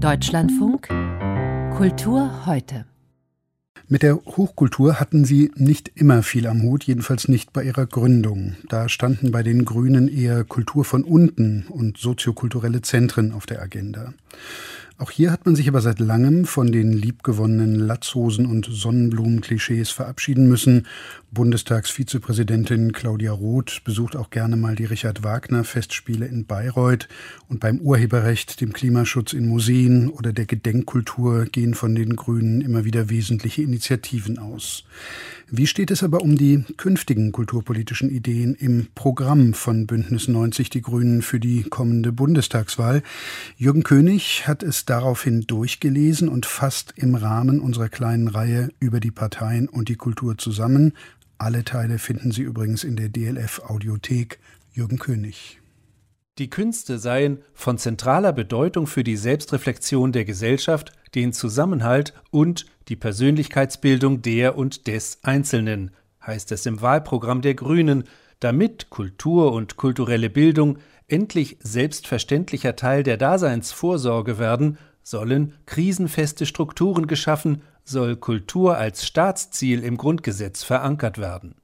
Deutschlandfunk Kultur heute. Mit der Hochkultur hatten sie nicht immer viel am Hut, jedenfalls nicht bei ihrer Gründung. Da standen bei den Grünen eher Kultur von unten und soziokulturelle Zentren auf der Agenda. Auch hier hat man sich aber seit langem von den liebgewonnenen Latzhosen und Sonnenblumenklischees verabschieden müssen. Bundestagsvizepräsidentin Claudia Roth besucht auch gerne mal die Richard Wagner Festspiele in Bayreuth und beim Urheberrecht, dem Klimaschutz in Museen oder der Gedenkkultur gehen von den Grünen immer wieder wesentliche Initiativen aus. Wie steht es aber um die künftigen kulturpolitischen Ideen im Programm von Bündnis 90 Die Grünen für die kommende Bundestagswahl? Jürgen König hat es daraufhin durchgelesen und fasst im Rahmen unserer kleinen Reihe über die Parteien und die Kultur zusammen. Alle Teile finden Sie übrigens in der DLF Audiothek. Jürgen König. Die Künste seien von zentraler Bedeutung für die Selbstreflexion der Gesellschaft, den Zusammenhalt und die Persönlichkeitsbildung der und des Einzelnen, heißt es im Wahlprogramm der Grünen, damit Kultur und kulturelle Bildung endlich selbstverständlicher Teil der Daseinsvorsorge werden, sollen krisenfeste Strukturen geschaffen, soll Kultur als Staatsziel im Grundgesetz verankert werden.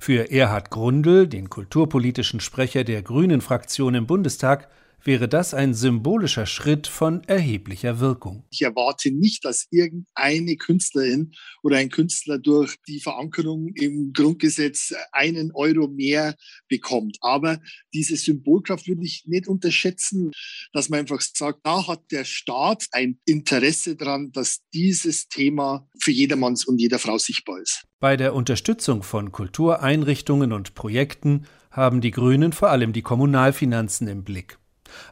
Für Erhard Grundl, den kulturpolitischen Sprecher der Grünen Fraktion im Bundestag, wäre das ein symbolischer Schritt von erheblicher Wirkung. Ich erwarte nicht, dass irgendeine Künstlerin oder ein Künstler durch die Verankerung im Grundgesetz einen Euro mehr bekommt. Aber diese Symbolkraft würde ich nicht unterschätzen, dass man einfach sagt, da hat der Staat ein Interesse daran, dass dieses Thema für jedermanns und jeder Frau sichtbar ist. Bei der Unterstützung von Kultureinrichtungen und Projekten haben die Grünen vor allem die Kommunalfinanzen im Blick.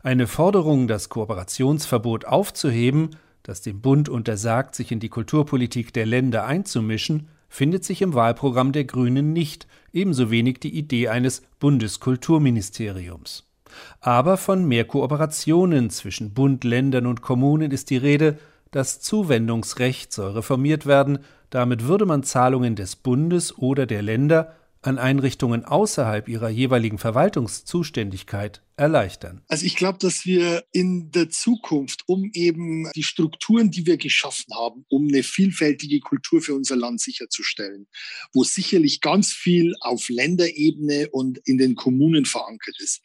Eine Forderung, das Kooperationsverbot aufzuheben, das dem Bund untersagt, sich in die Kulturpolitik der Länder einzumischen, findet sich im Wahlprogramm der Grünen nicht, ebenso wenig die Idee eines Bundeskulturministeriums. Aber von mehr Kooperationen zwischen Bund, Ländern und Kommunen ist die Rede, das Zuwendungsrecht soll reformiert werden, damit würde man Zahlungen des Bundes oder der Länder an Einrichtungen außerhalb ihrer jeweiligen Verwaltungszuständigkeit erleichtern? Also ich glaube, dass wir in der Zukunft, um eben die Strukturen, die wir geschaffen haben, um eine vielfältige Kultur für unser Land sicherzustellen, wo sicherlich ganz viel auf Länderebene und in den Kommunen verankert ist,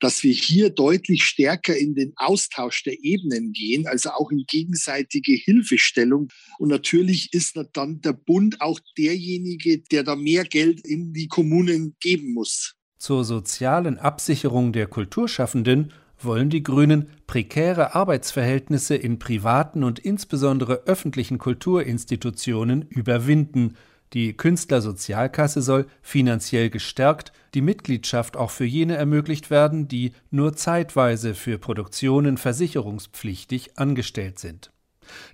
dass wir hier deutlich stärker in den Austausch der Ebenen gehen, also auch in gegenseitige Hilfestellung. Und natürlich ist dann der Bund auch derjenige, der da mehr Geld in die Kommunen geben muss. Zur sozialen Absicherung der Kulturschaffenden wollen die Grünen prekäre Arbeitsverhältnisse in privaten und insbesondere öffentlichen Kulturinstitutionen überwinden. Die Künstlersozialkasse soll finanziell gestärkt, die Mitgliedschaft auch für jene ermöglicht werden, die nur zeitweise für Produktionen versicherungspflichtig angestellt sind.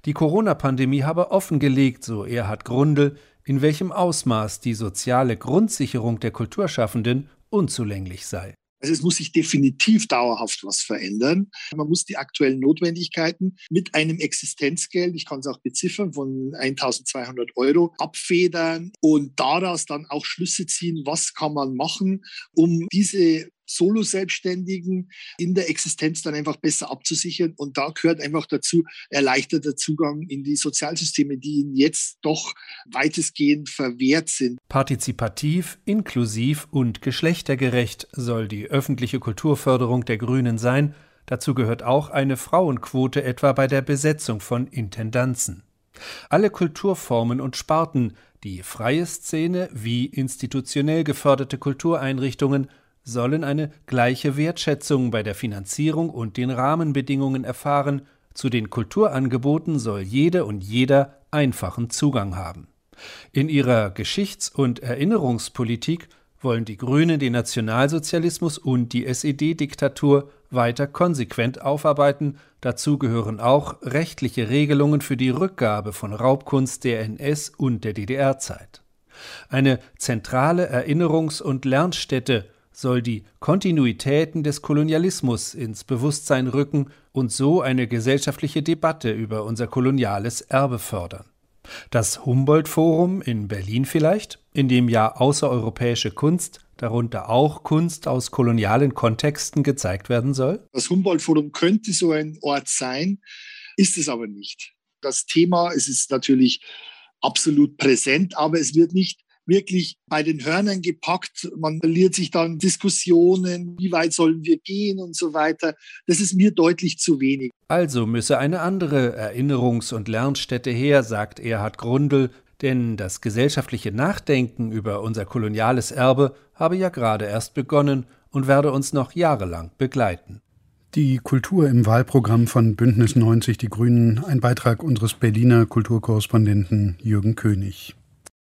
Die Corona-Pandemie habe offengelegt, so Erhard Grundl, in welchem Ausmaß die soziale Grundsicherung der Kulturschaffenden unzulänglich sei. Also es muss sich definitiv dauerhaft was verändern. Man muss die aktuellen Notwendigkeiten mit einem Existenzgeld, ich kann es auch beziffern, von 1200 Euro abfedern und daraus dann auch Schlüsse ziehen, was kann man machen, um diese Solo-Selbstständigen in der Existenz dann einfach besser abzusichern. Und da gehört einfach dazu erleichterter Zugang in die Sozialsysteme, die ihnen jetzt doch weitestgehend verwehrt sind. Partizipativ, inklusiv und geschlechtergerecht soll die öffentliche Kulturförderung der Grünen sein. Dazu gehört auch eine Frauenquote etwa bei der Besetzung von Intendanzen. Alle Kulturformen und Sparten, die freie Szene wie institutionell geförderte Kultureinrichtungen sollen eine gleiche Wertschätzung bei der Finanzierung und den Rahmenbedingungen erfahren, zu den Kulturangeboten soll jede und jeder einfachen Zugang haben. In ihrer Geschichts- und Erinnerungspolitik wollen die Grünen den Nationalsozialismus und die SED-Diktatur weiter konsequent aufarbeiten. Dazu gehören auch rechtliche Regelungen für die Rückgabe von Raubkunst der NS- und der DDR-Zeit. Eine zentrale Erinnerungs- und Lernstätte soll die Kontinuitäten des Kolonialismus ins Bewusstsein rücken und so eine gesellschaftliche Debatte über unser koloniales Erbe fördern. Das Humboldt-Forum in Berlin vielleicht, in dem ja außereuropäische Kunst, darunter auch Kunst aus kolonialen Kontexten gezeigt werden soll? Das Humboldt-Forum könnte so ein Ort sein, ist es aber nicht. Das Thema, es ist natürlich absolut präsent, aber es wird nicht wirklich bei den Hörnern gepackt. Man verliert sich dann Diskussionen, wie weit sollen wir gehen und so weiter. Das ist mir deutlich zu wenig. Also müsse eine andere Erinnerungs- und Lernstätte her, sagt Erhard Grundl, denn das gesellschaftliche Nachdenken über unser koloniales Erbe habe ja gerade erst begonnen und werde uns noch jahrelang begleiten. Die Kultur im Wahlprogramm von Bündnis 90 Die Grünen, ein Beitrag unseres Berliner Kulturkorrespondenten Jürgen König.